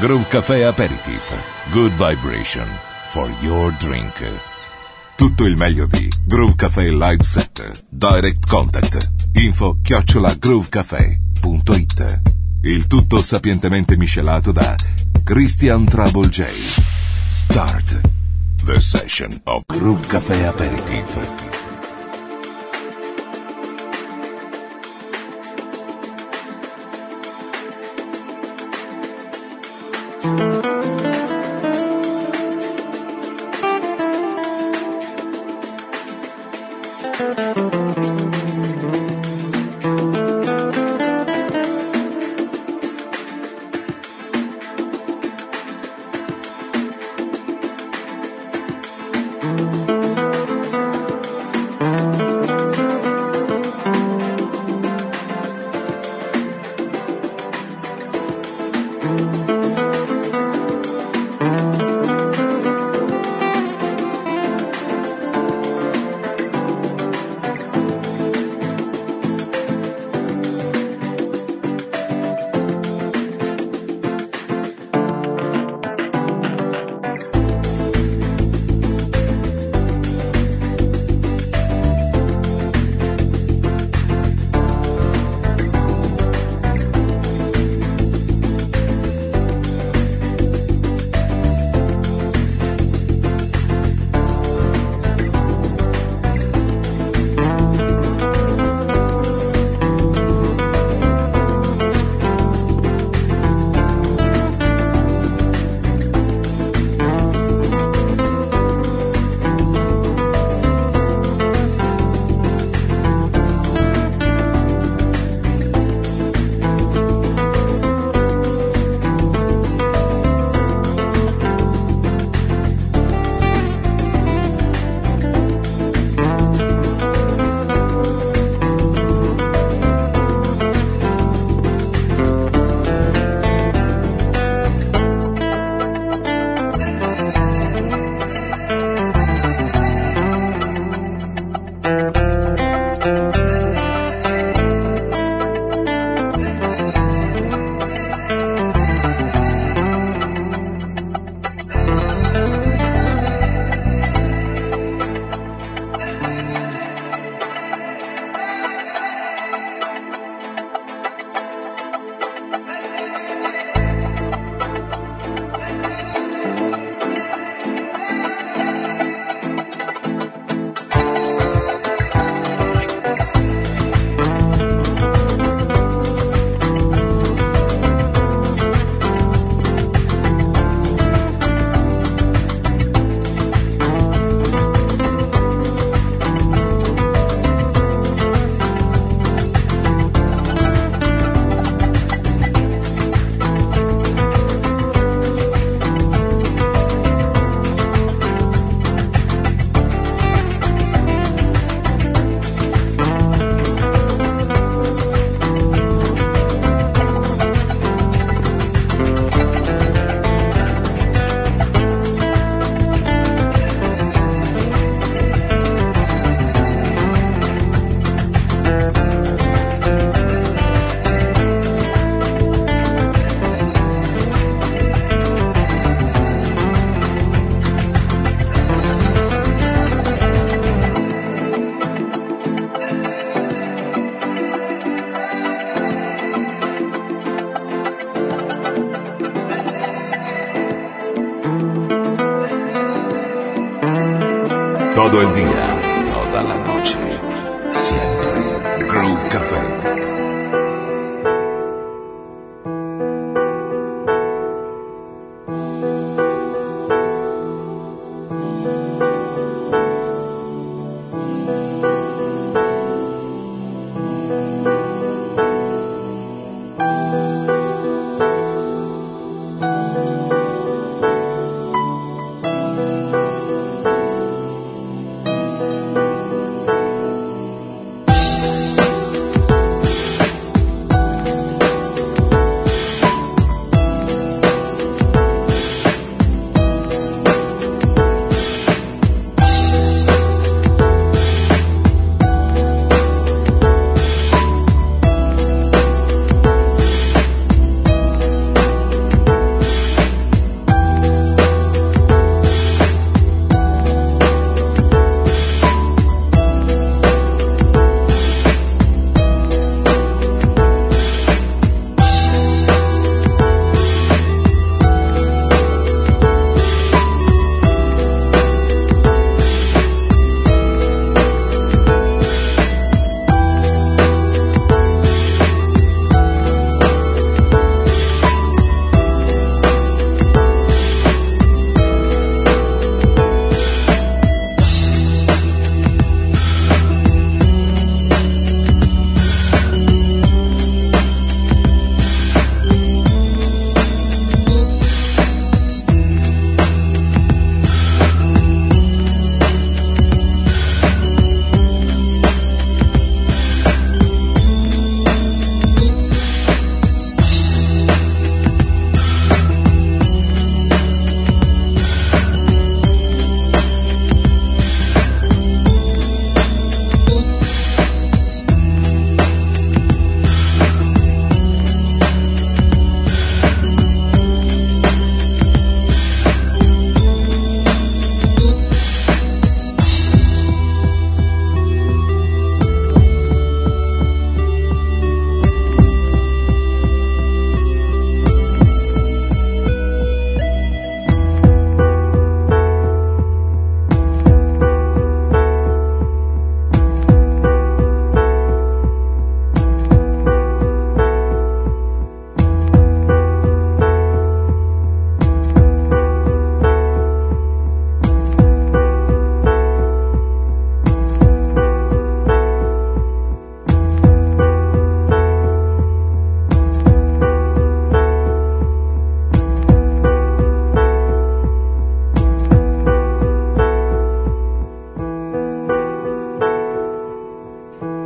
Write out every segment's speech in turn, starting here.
Groove Café Aperitif. Good vibration for your drink. Tutto il meglio di Groove Café Live Set. Direct Contact. Info chiocciola groovecafé.it. Il tutto sapientemente miscelato da Christian Trouble J. Start the session of Groove Café Aperitif.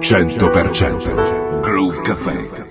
100%. Groove Cafe.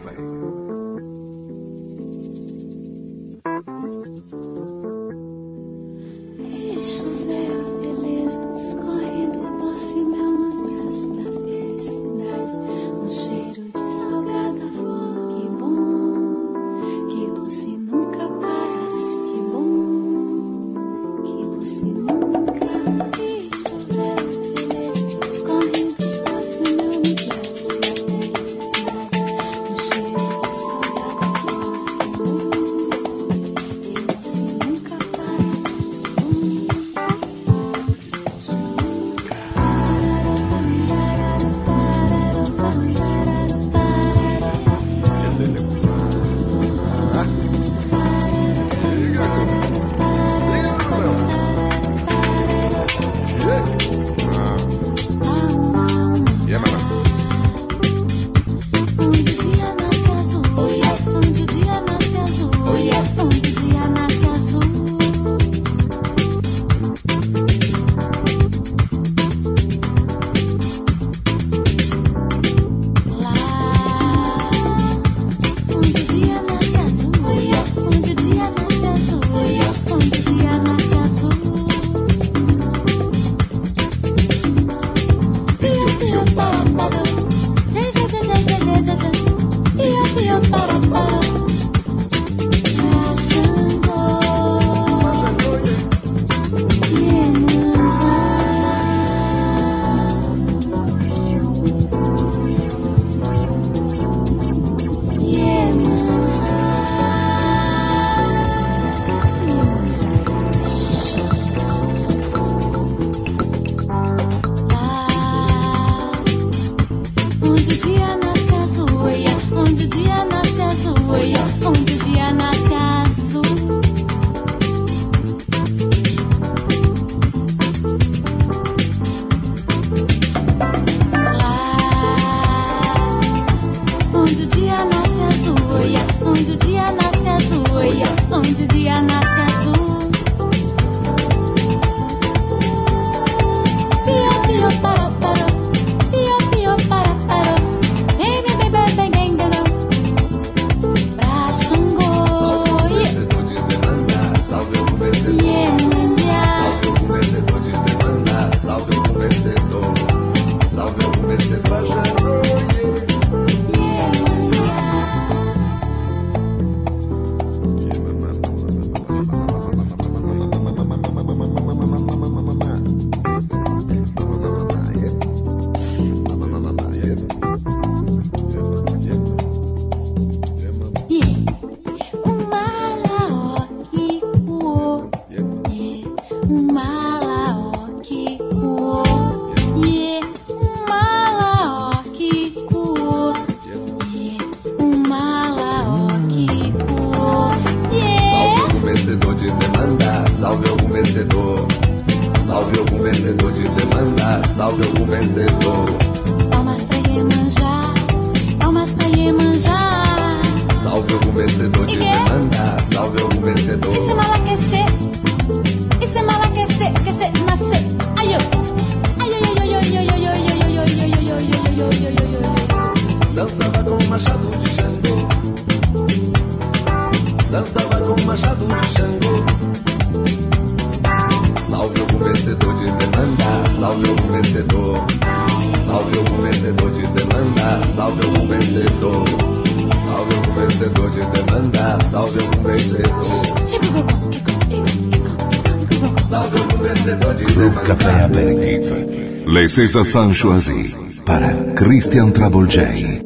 salve o vencedor. Palmas pra Iemanjá, palmas pra Iemanjá. Salve o vencedor de Demanda, salve o vencedor. Que se malaquecer. vencedor de demanda, salve o vencedor. Salve o vencedor de demanda, salve o vencedor. Salve algum vencedor de demanda. Café Aperitif. Le Sancho Aziz para Christian Travolgei.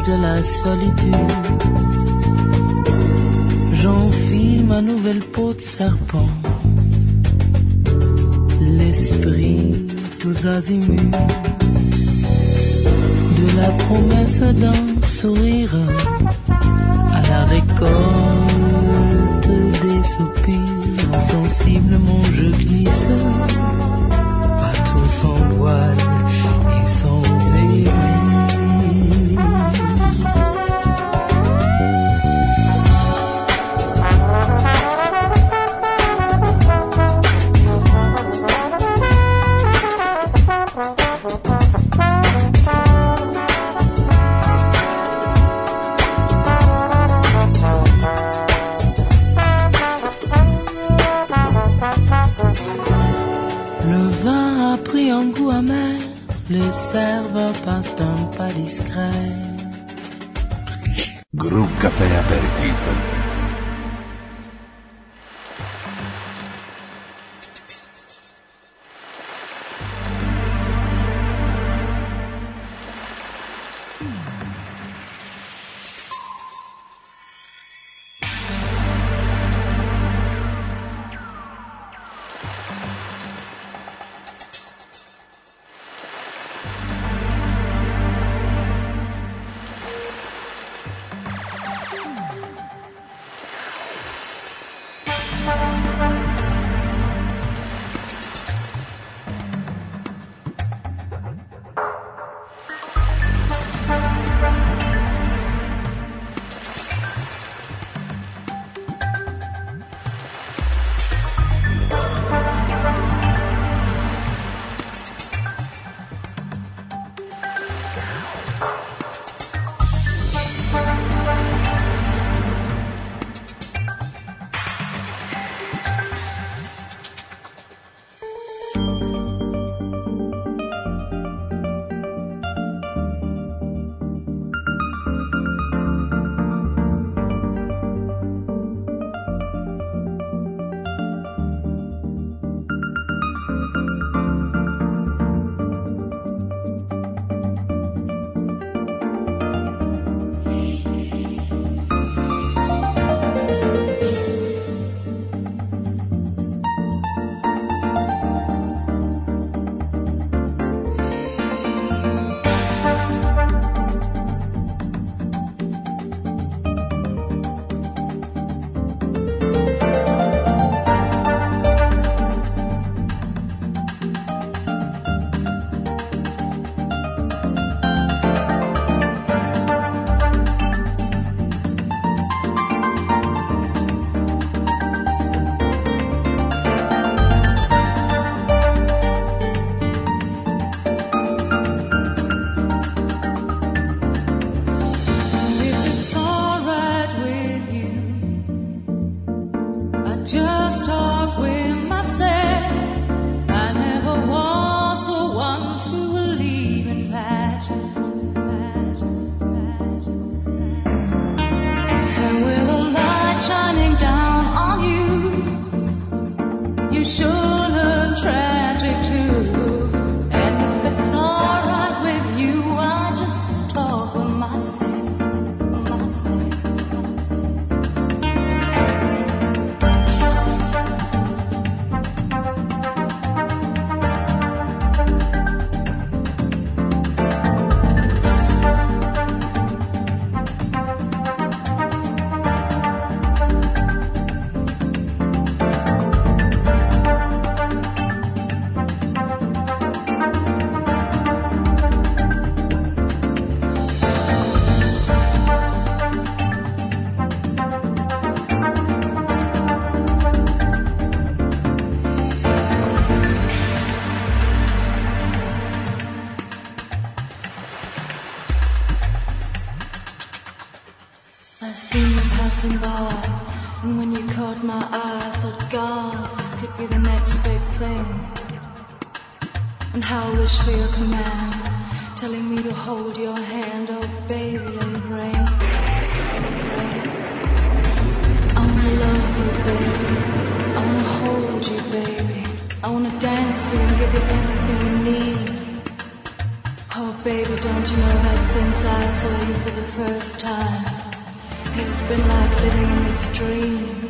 de la solitude. J'enfile ma nouvelle peau de serpent. L'esprit tous azimuts. De la promesse d'un sourire à la récolte des soupirs. Insensiblement je glisse, bateau sans voile et sans aiguille. Groove Café Aperitivo. my eye, I oh thought, God, this could be the next big thing. And how I wish for your command, telling me to hold your hand, oh baby, let it rain. I wanna love you, baby. I wanna hold you, baby. I wanna dance for you and give you everything you need. Oh baby, don't you know that since I saw you for the first time, it has been like living in this dream.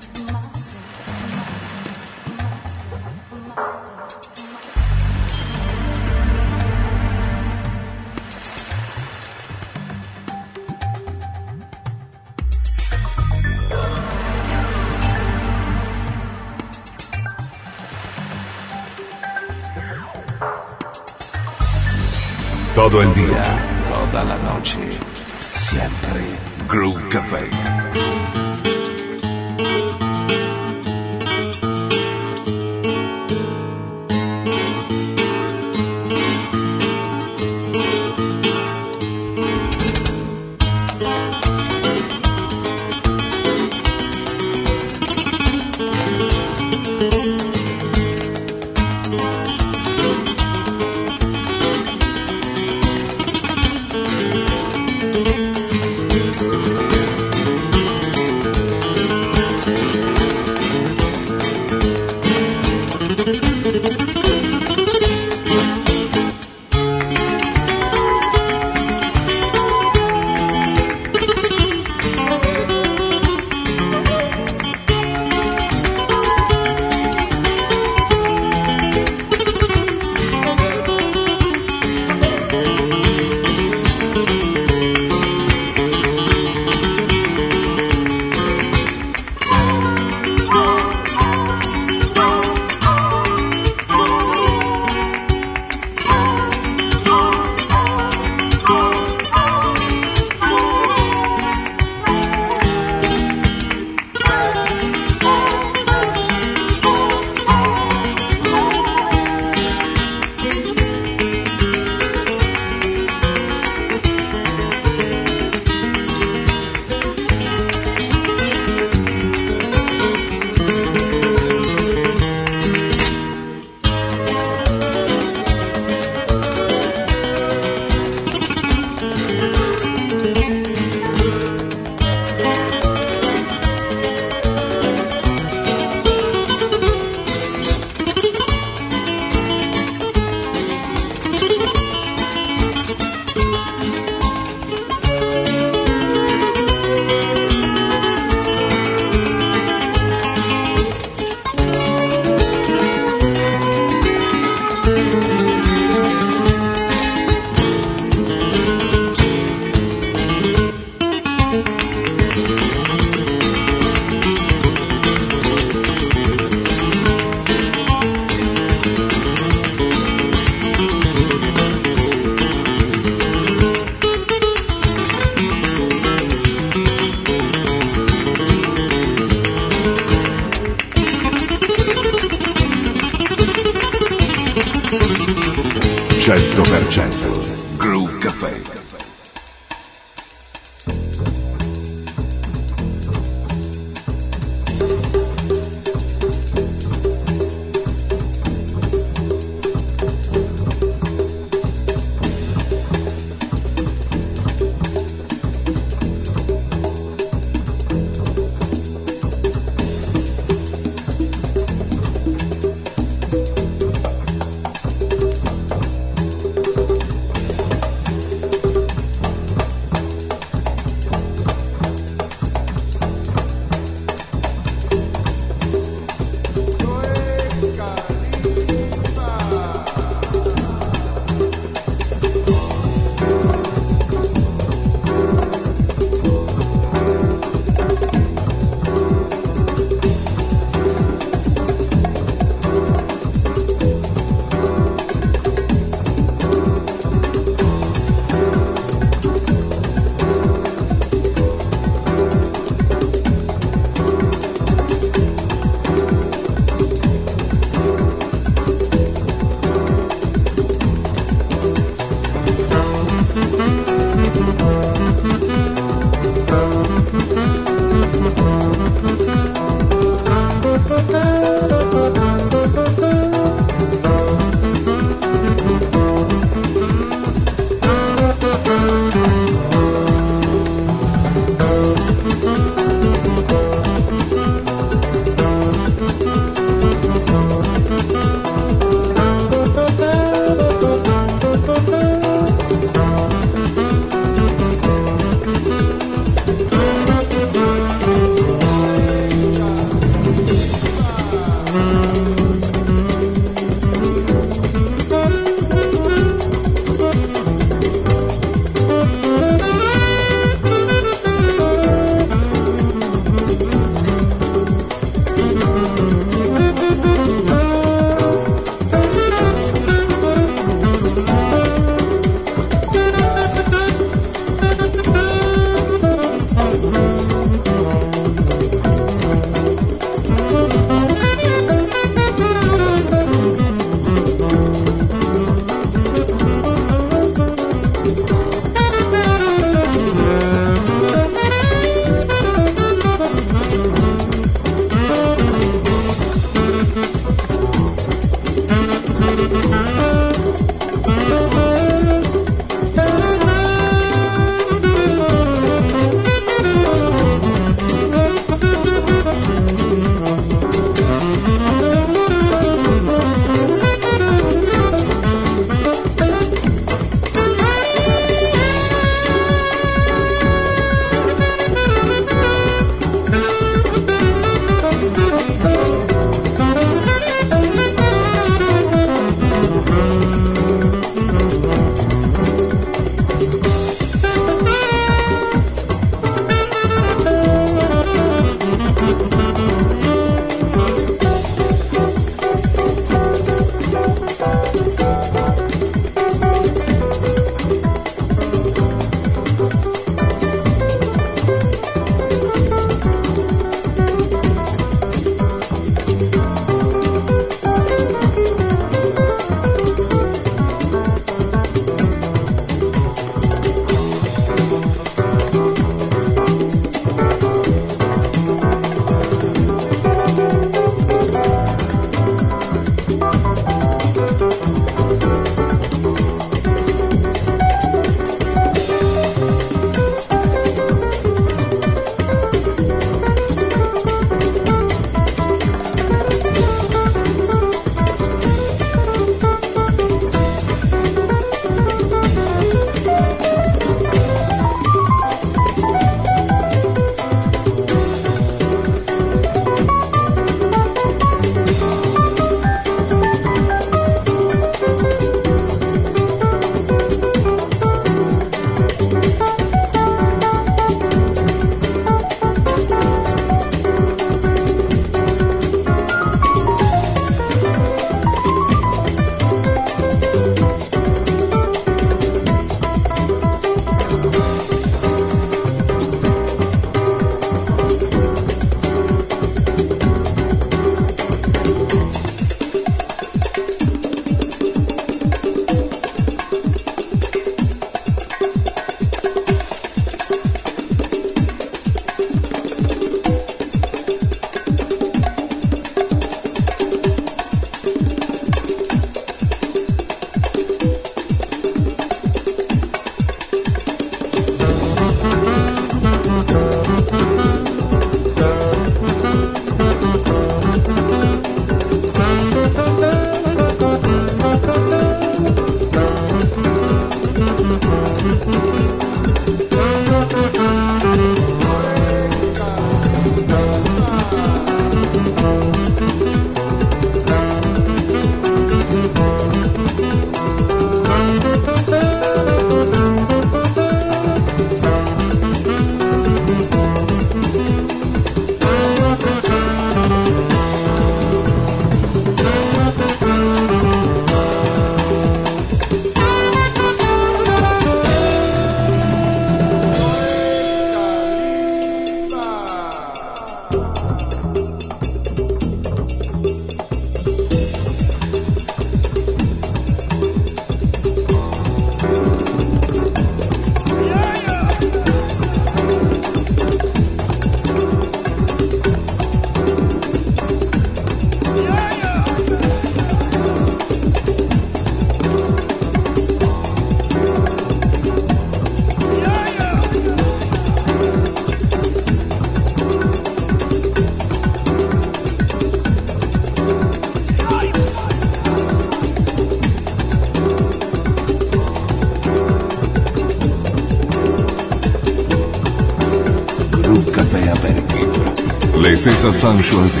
César Sanchoisi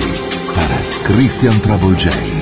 para Christian Travolgei.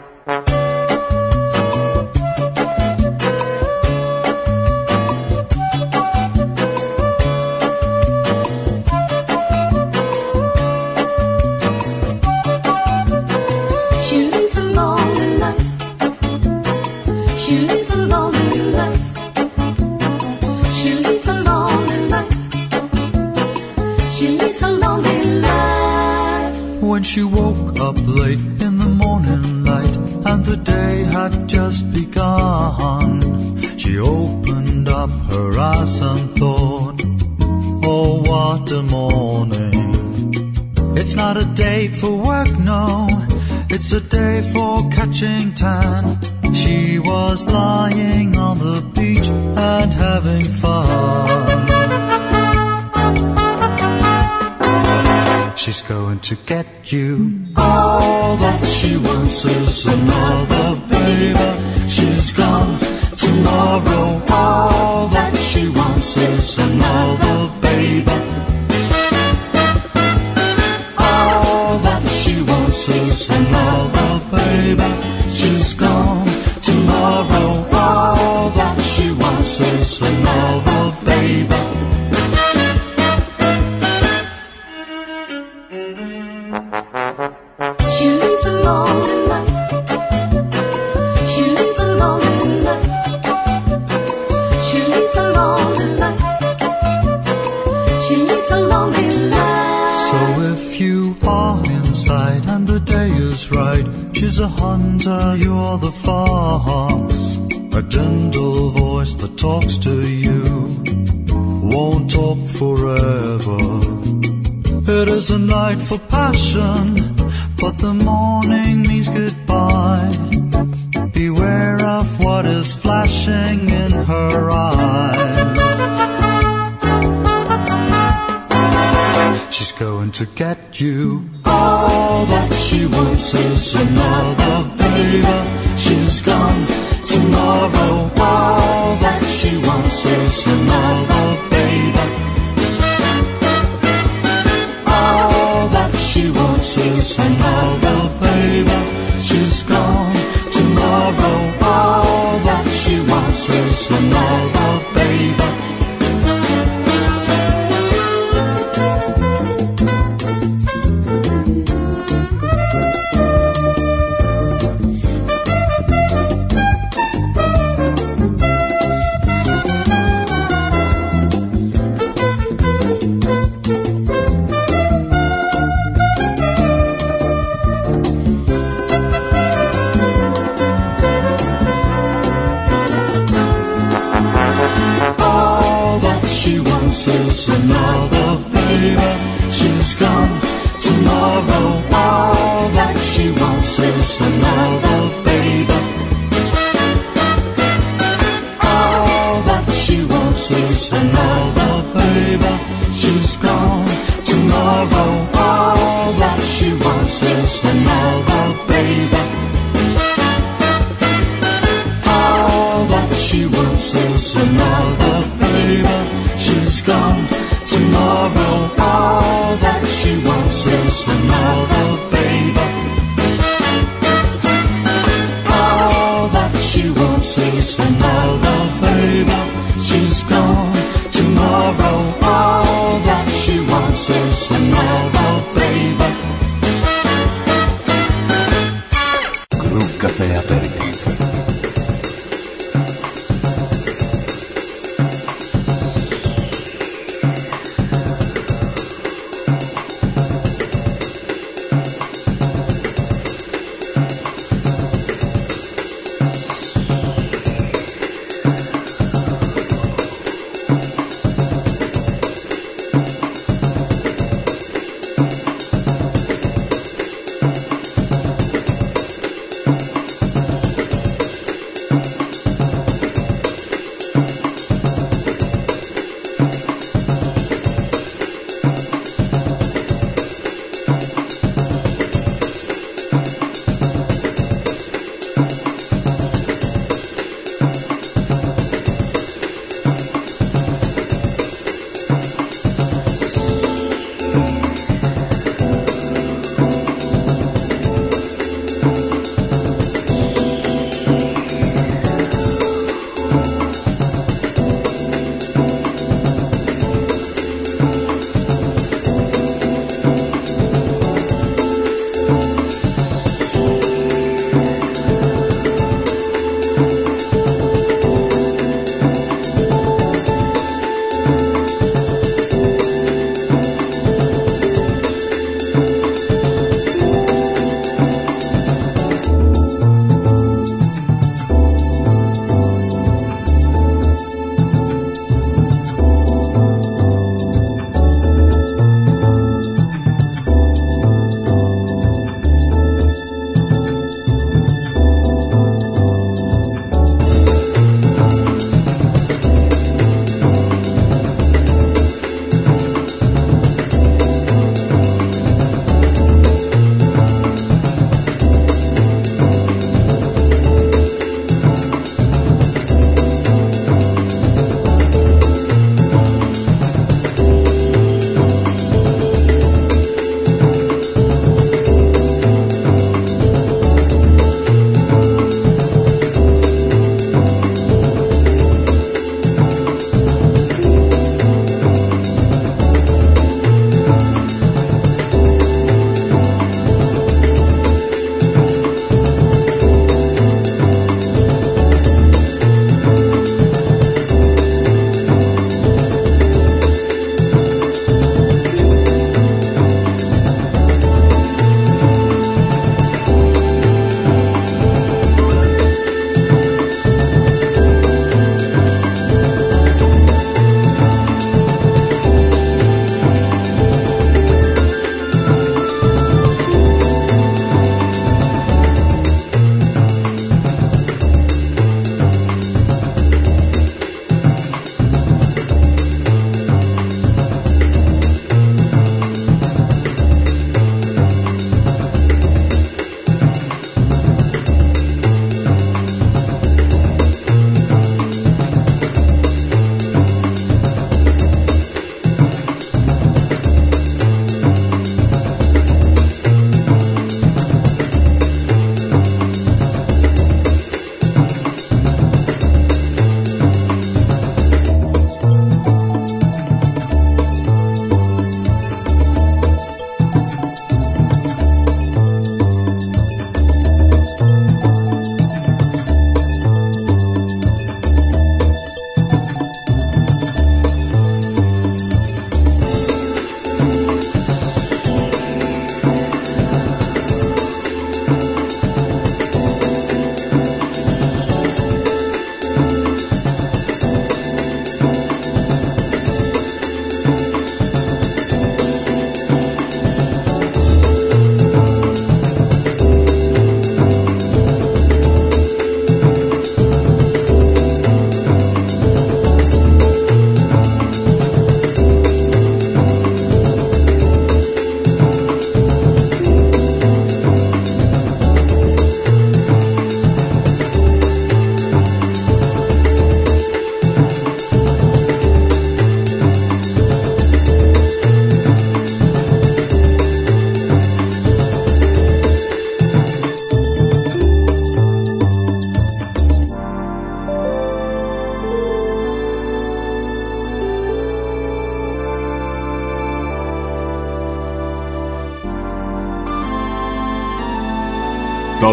to get you. All that she wants is another baby. She's gone tomorrow. All that she wants is another baby.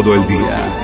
Todo el día,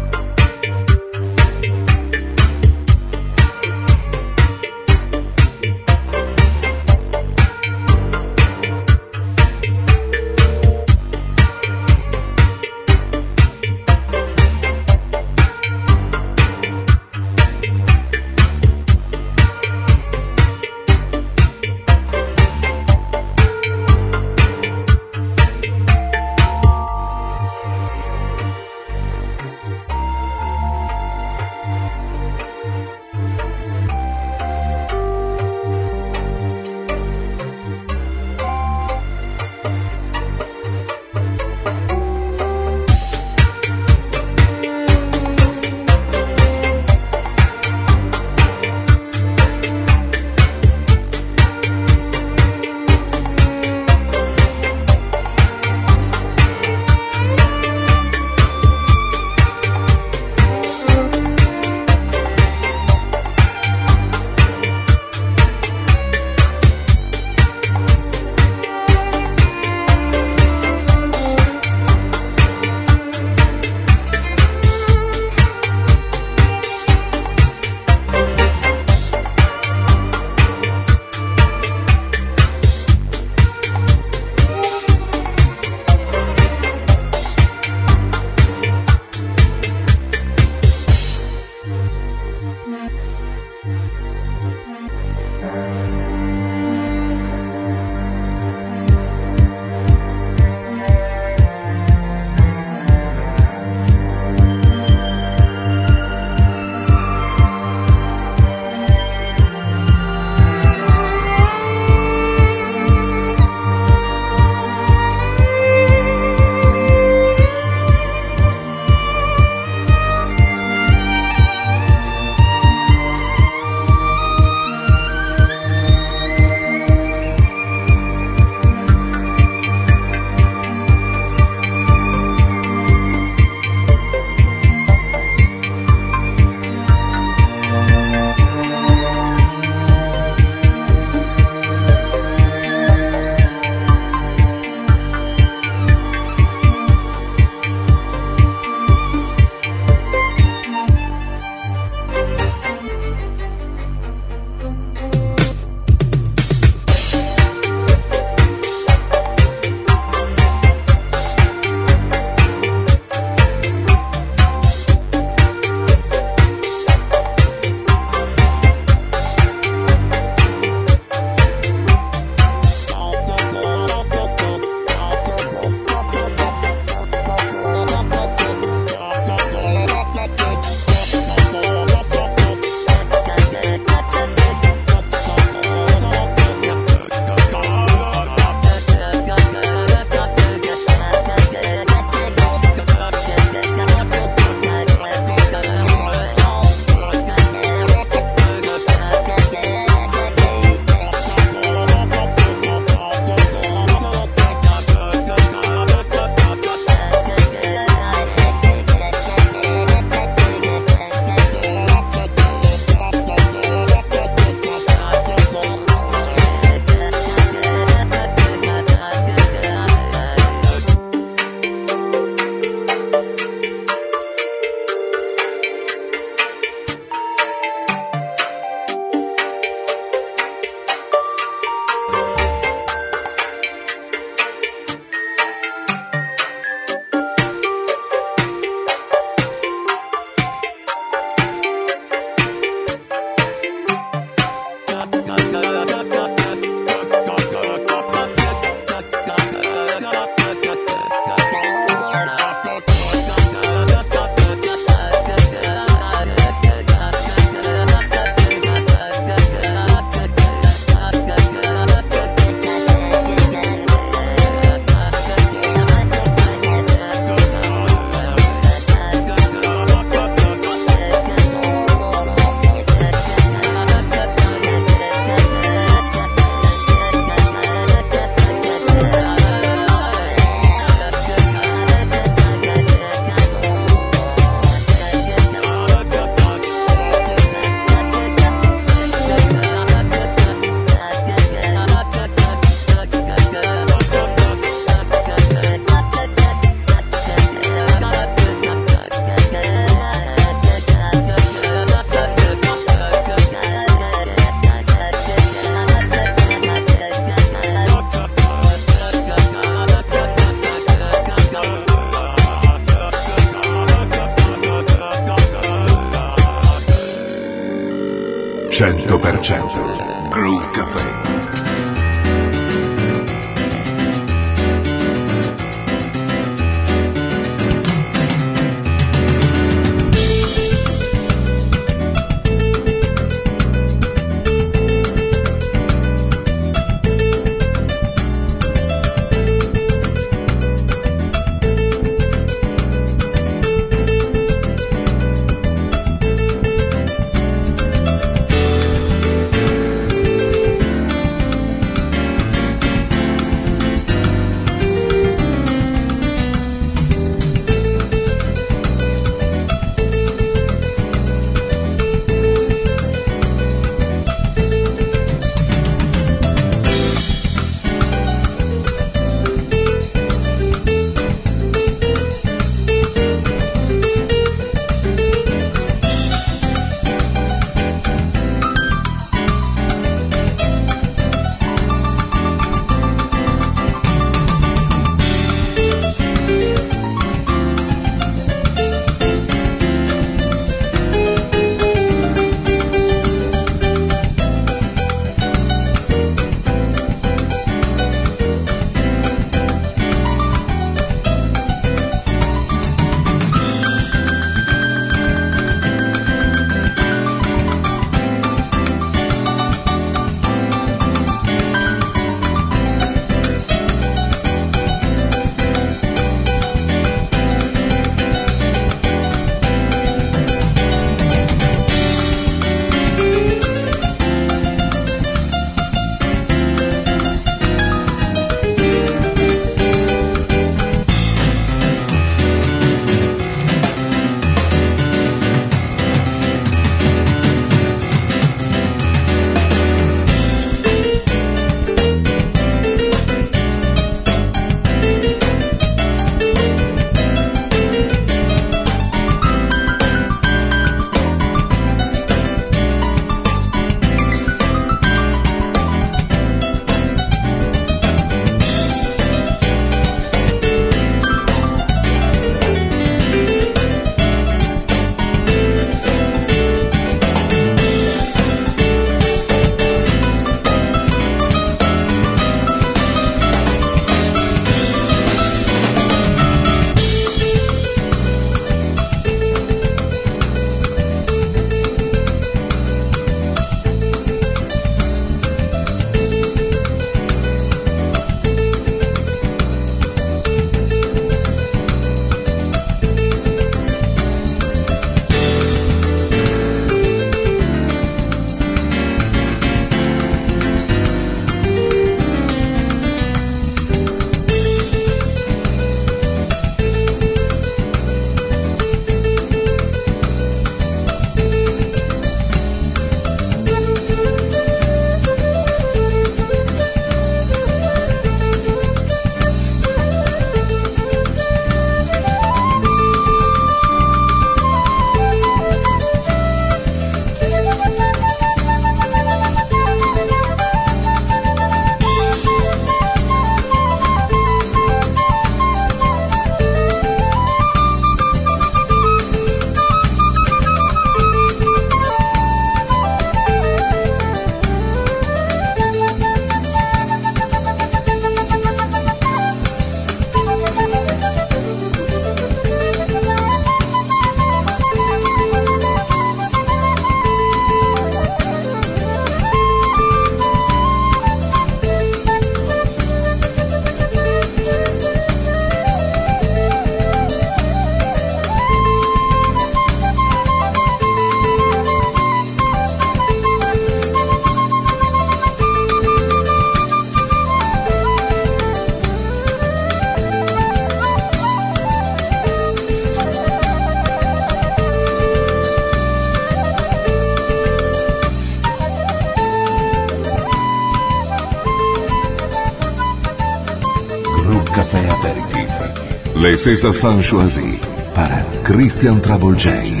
Princesa Sanchoisi para Christian Travolgei.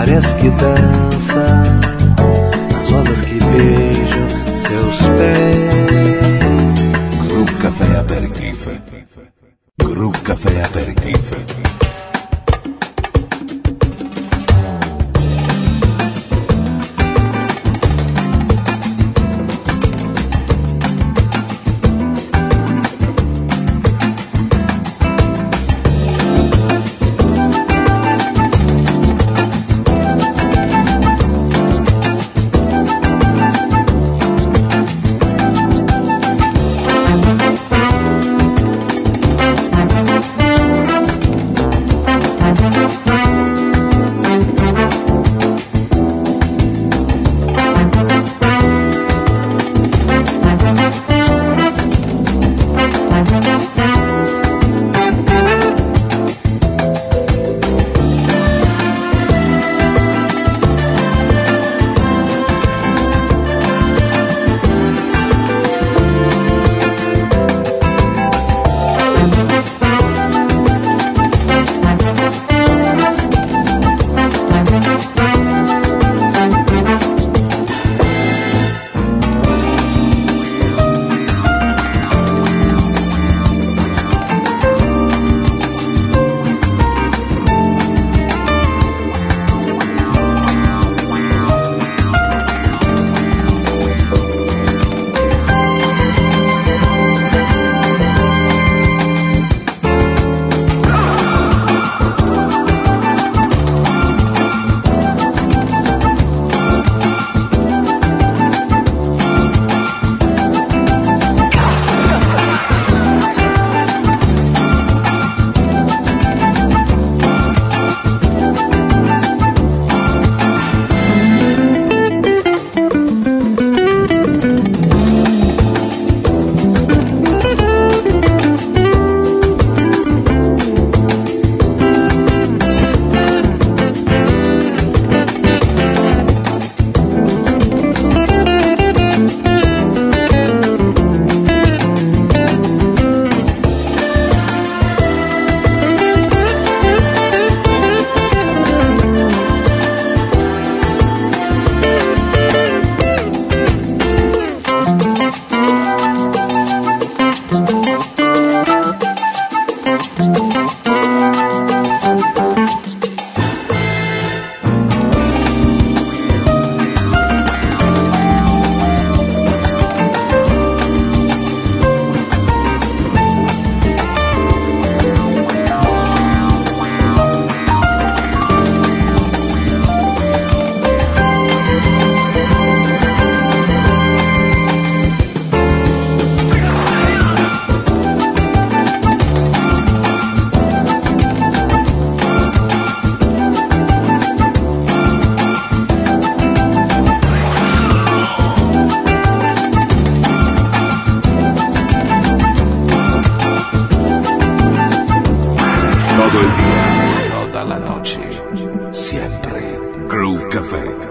parece que dança. todo toda la noche, siempre. Groove Café.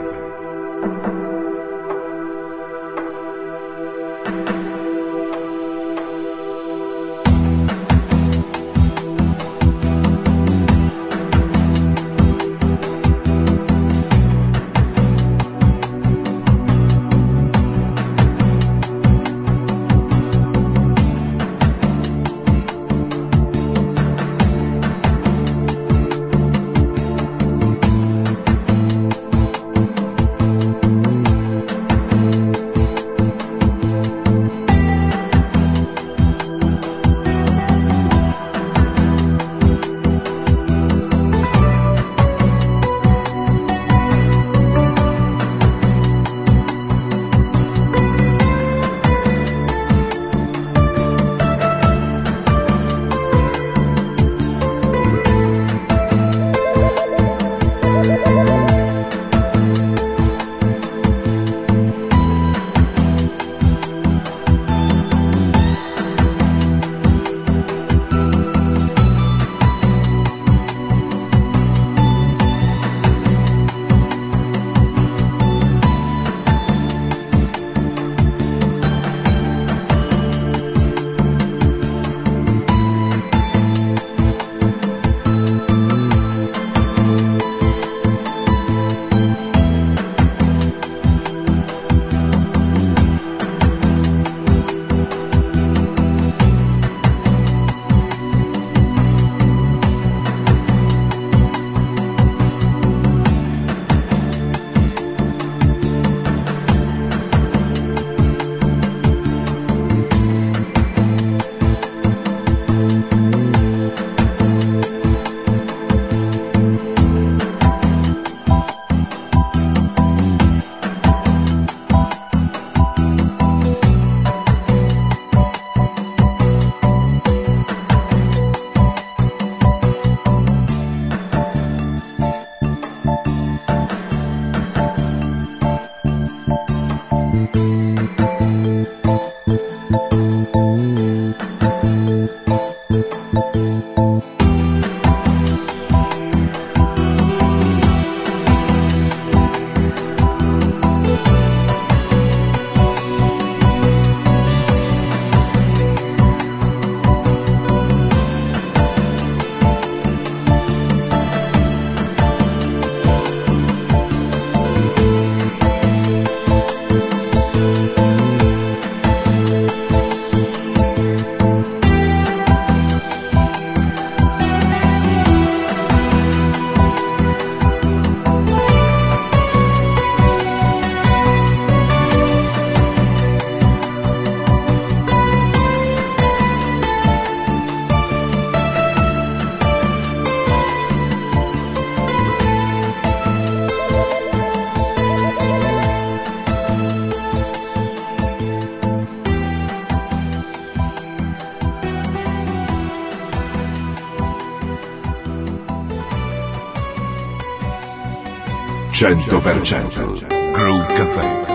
100% Groove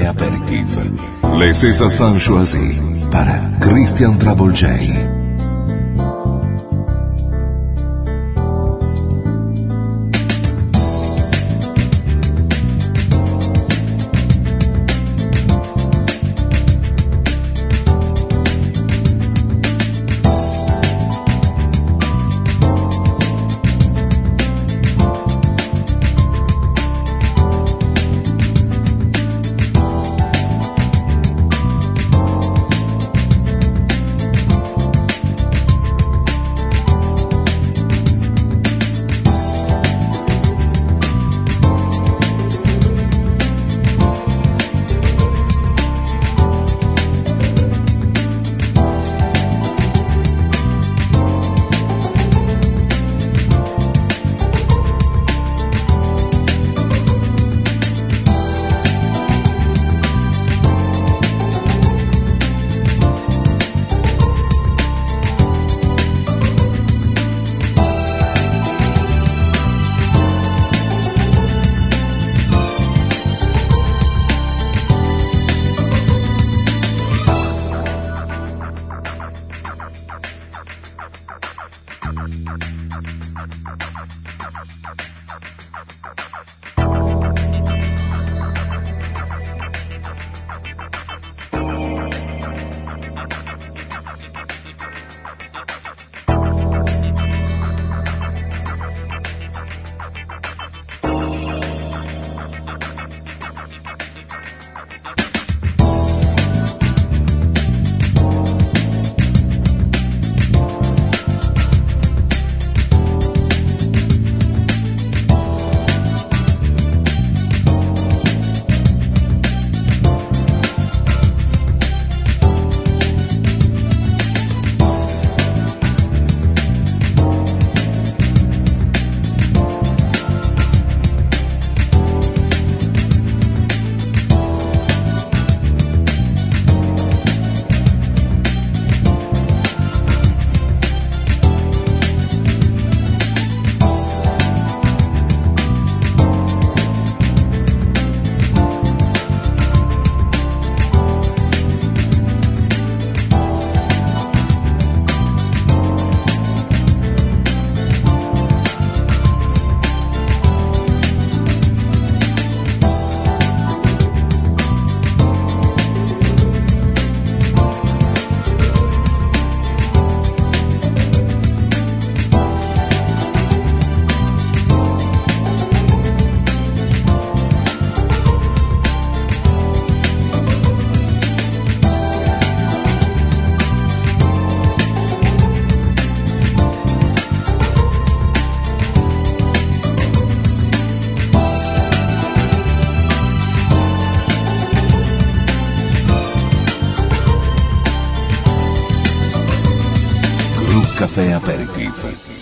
e aperitif. Le para Christian Travolgei. Café Aperitivo.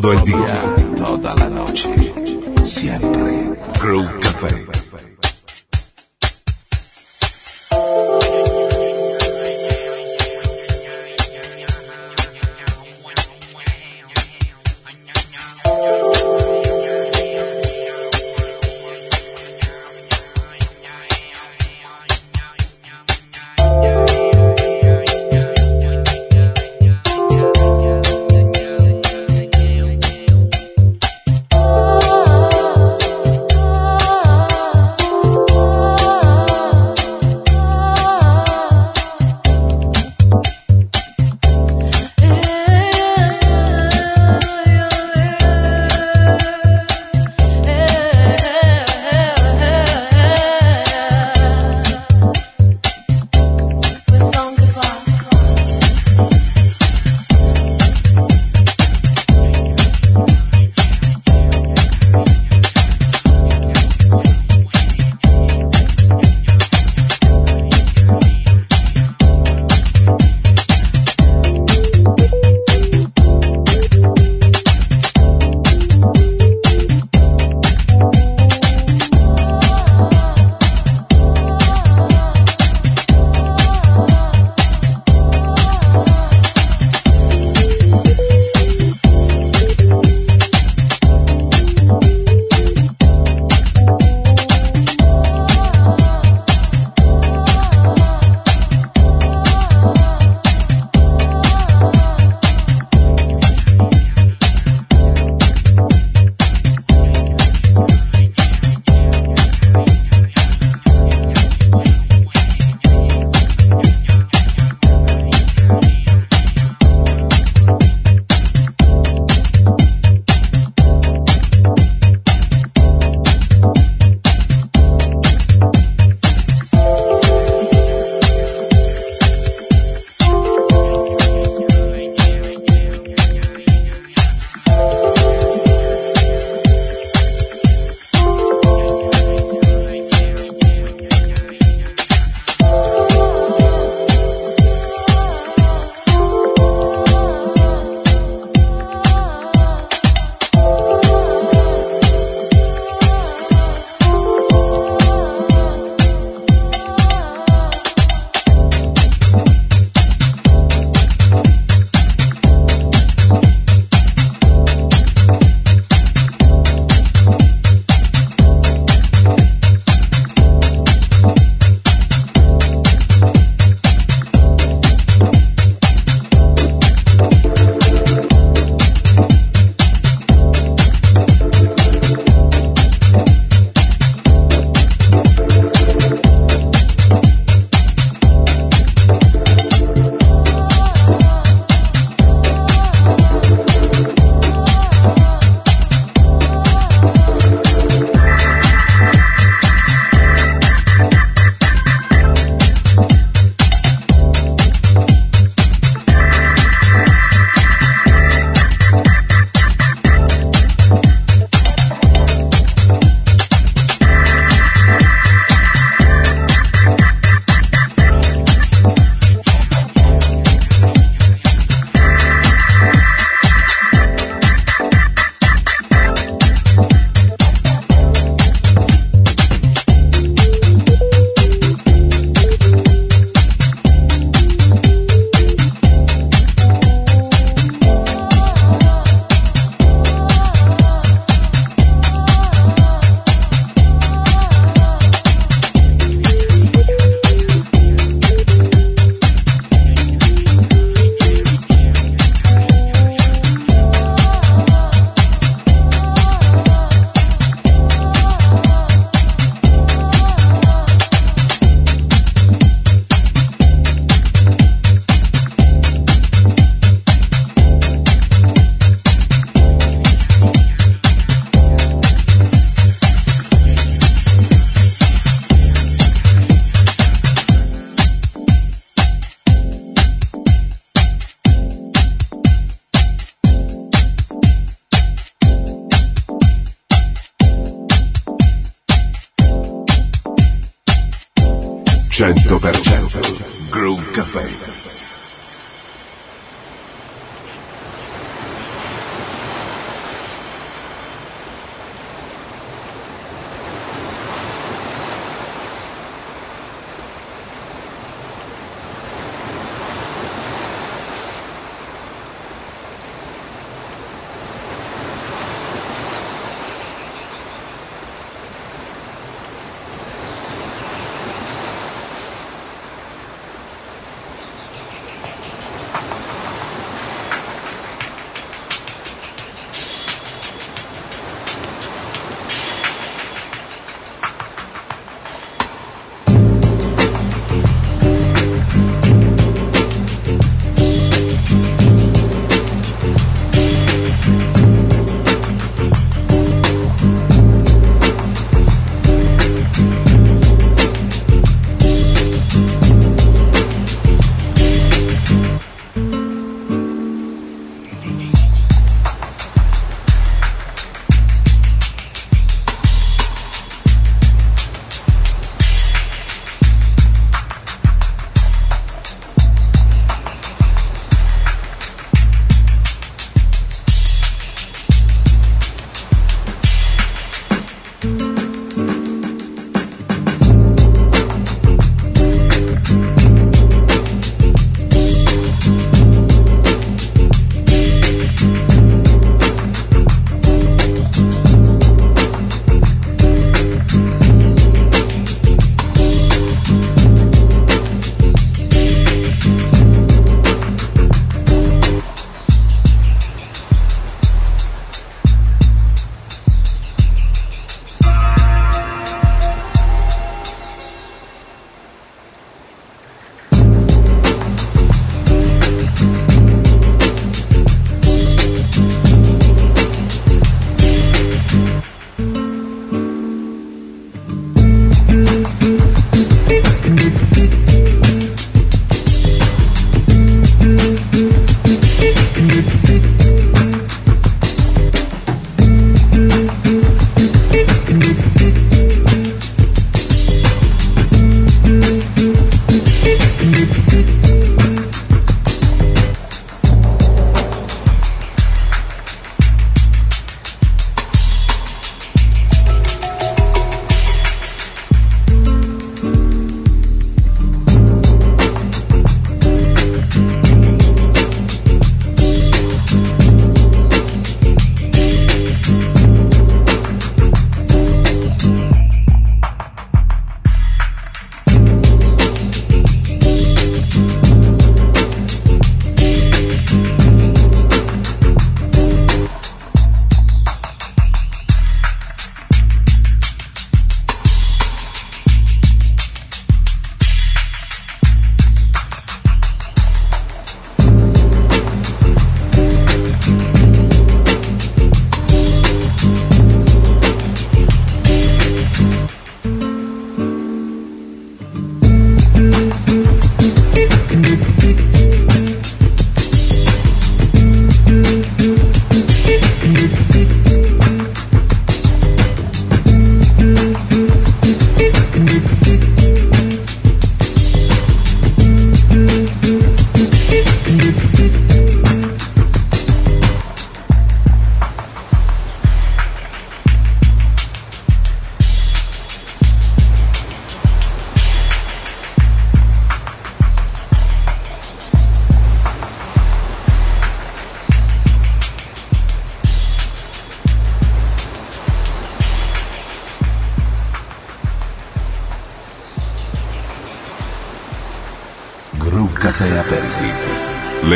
Todo dia.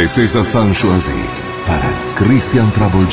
Princesa Sanchoisi para Christian Trouble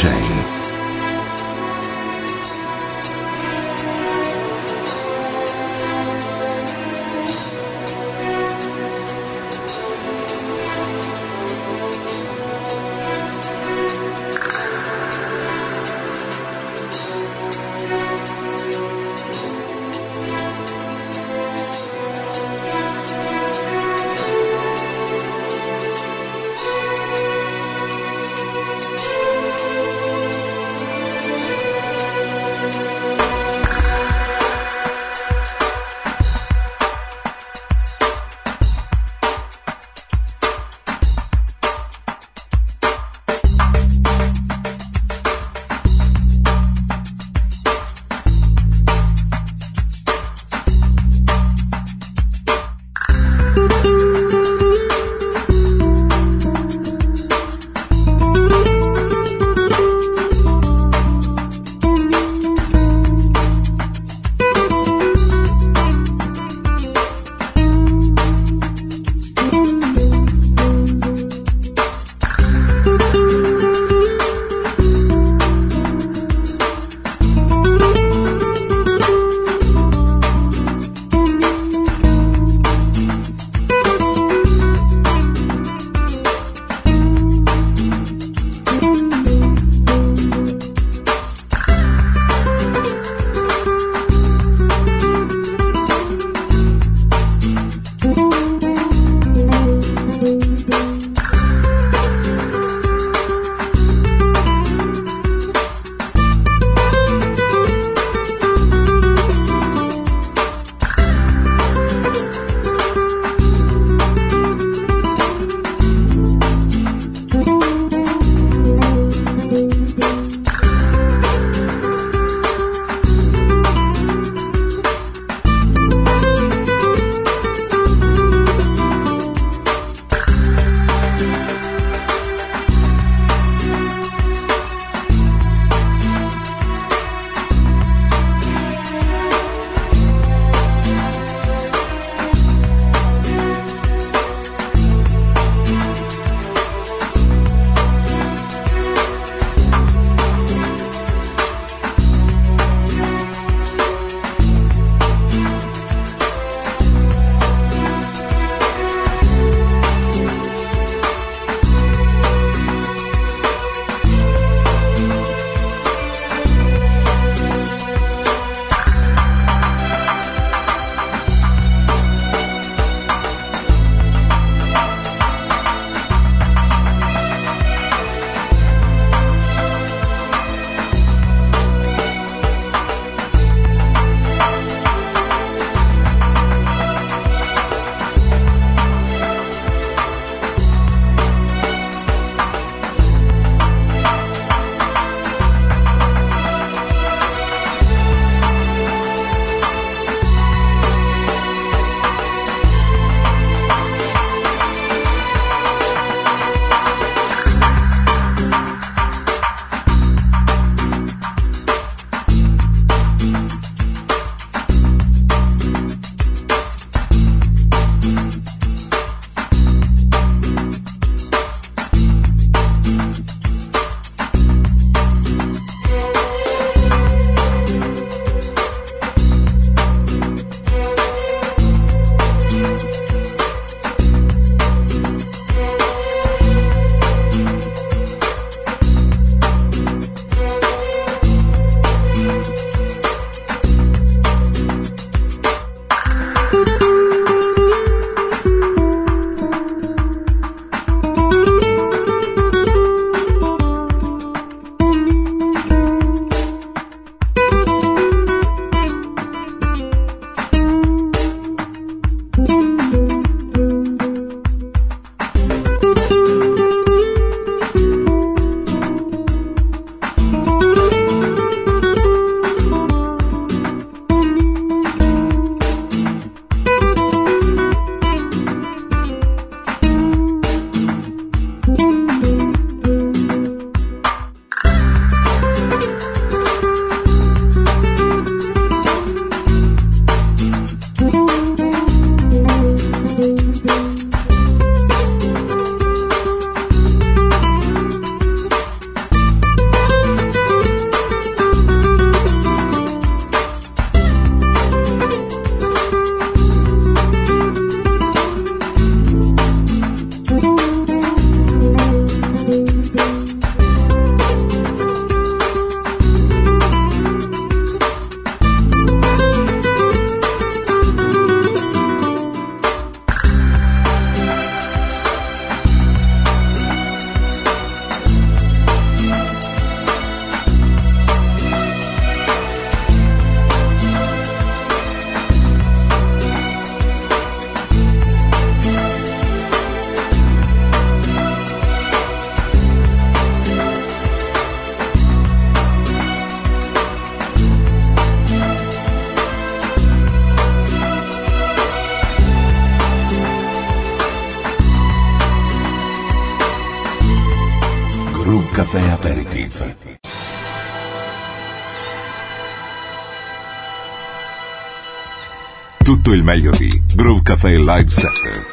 il meglio di Groove Café Live Set.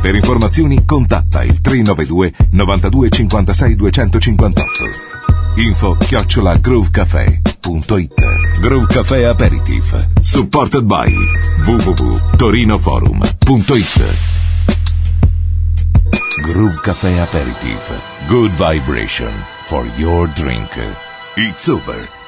Per informazioni contatta il 392 92 56 258. Info chiocciola groovecafé.it Groove Café Aperitif. Supported by www.torinoforum.it Groove Café Aperitif. Good vibration for your drink. It's over.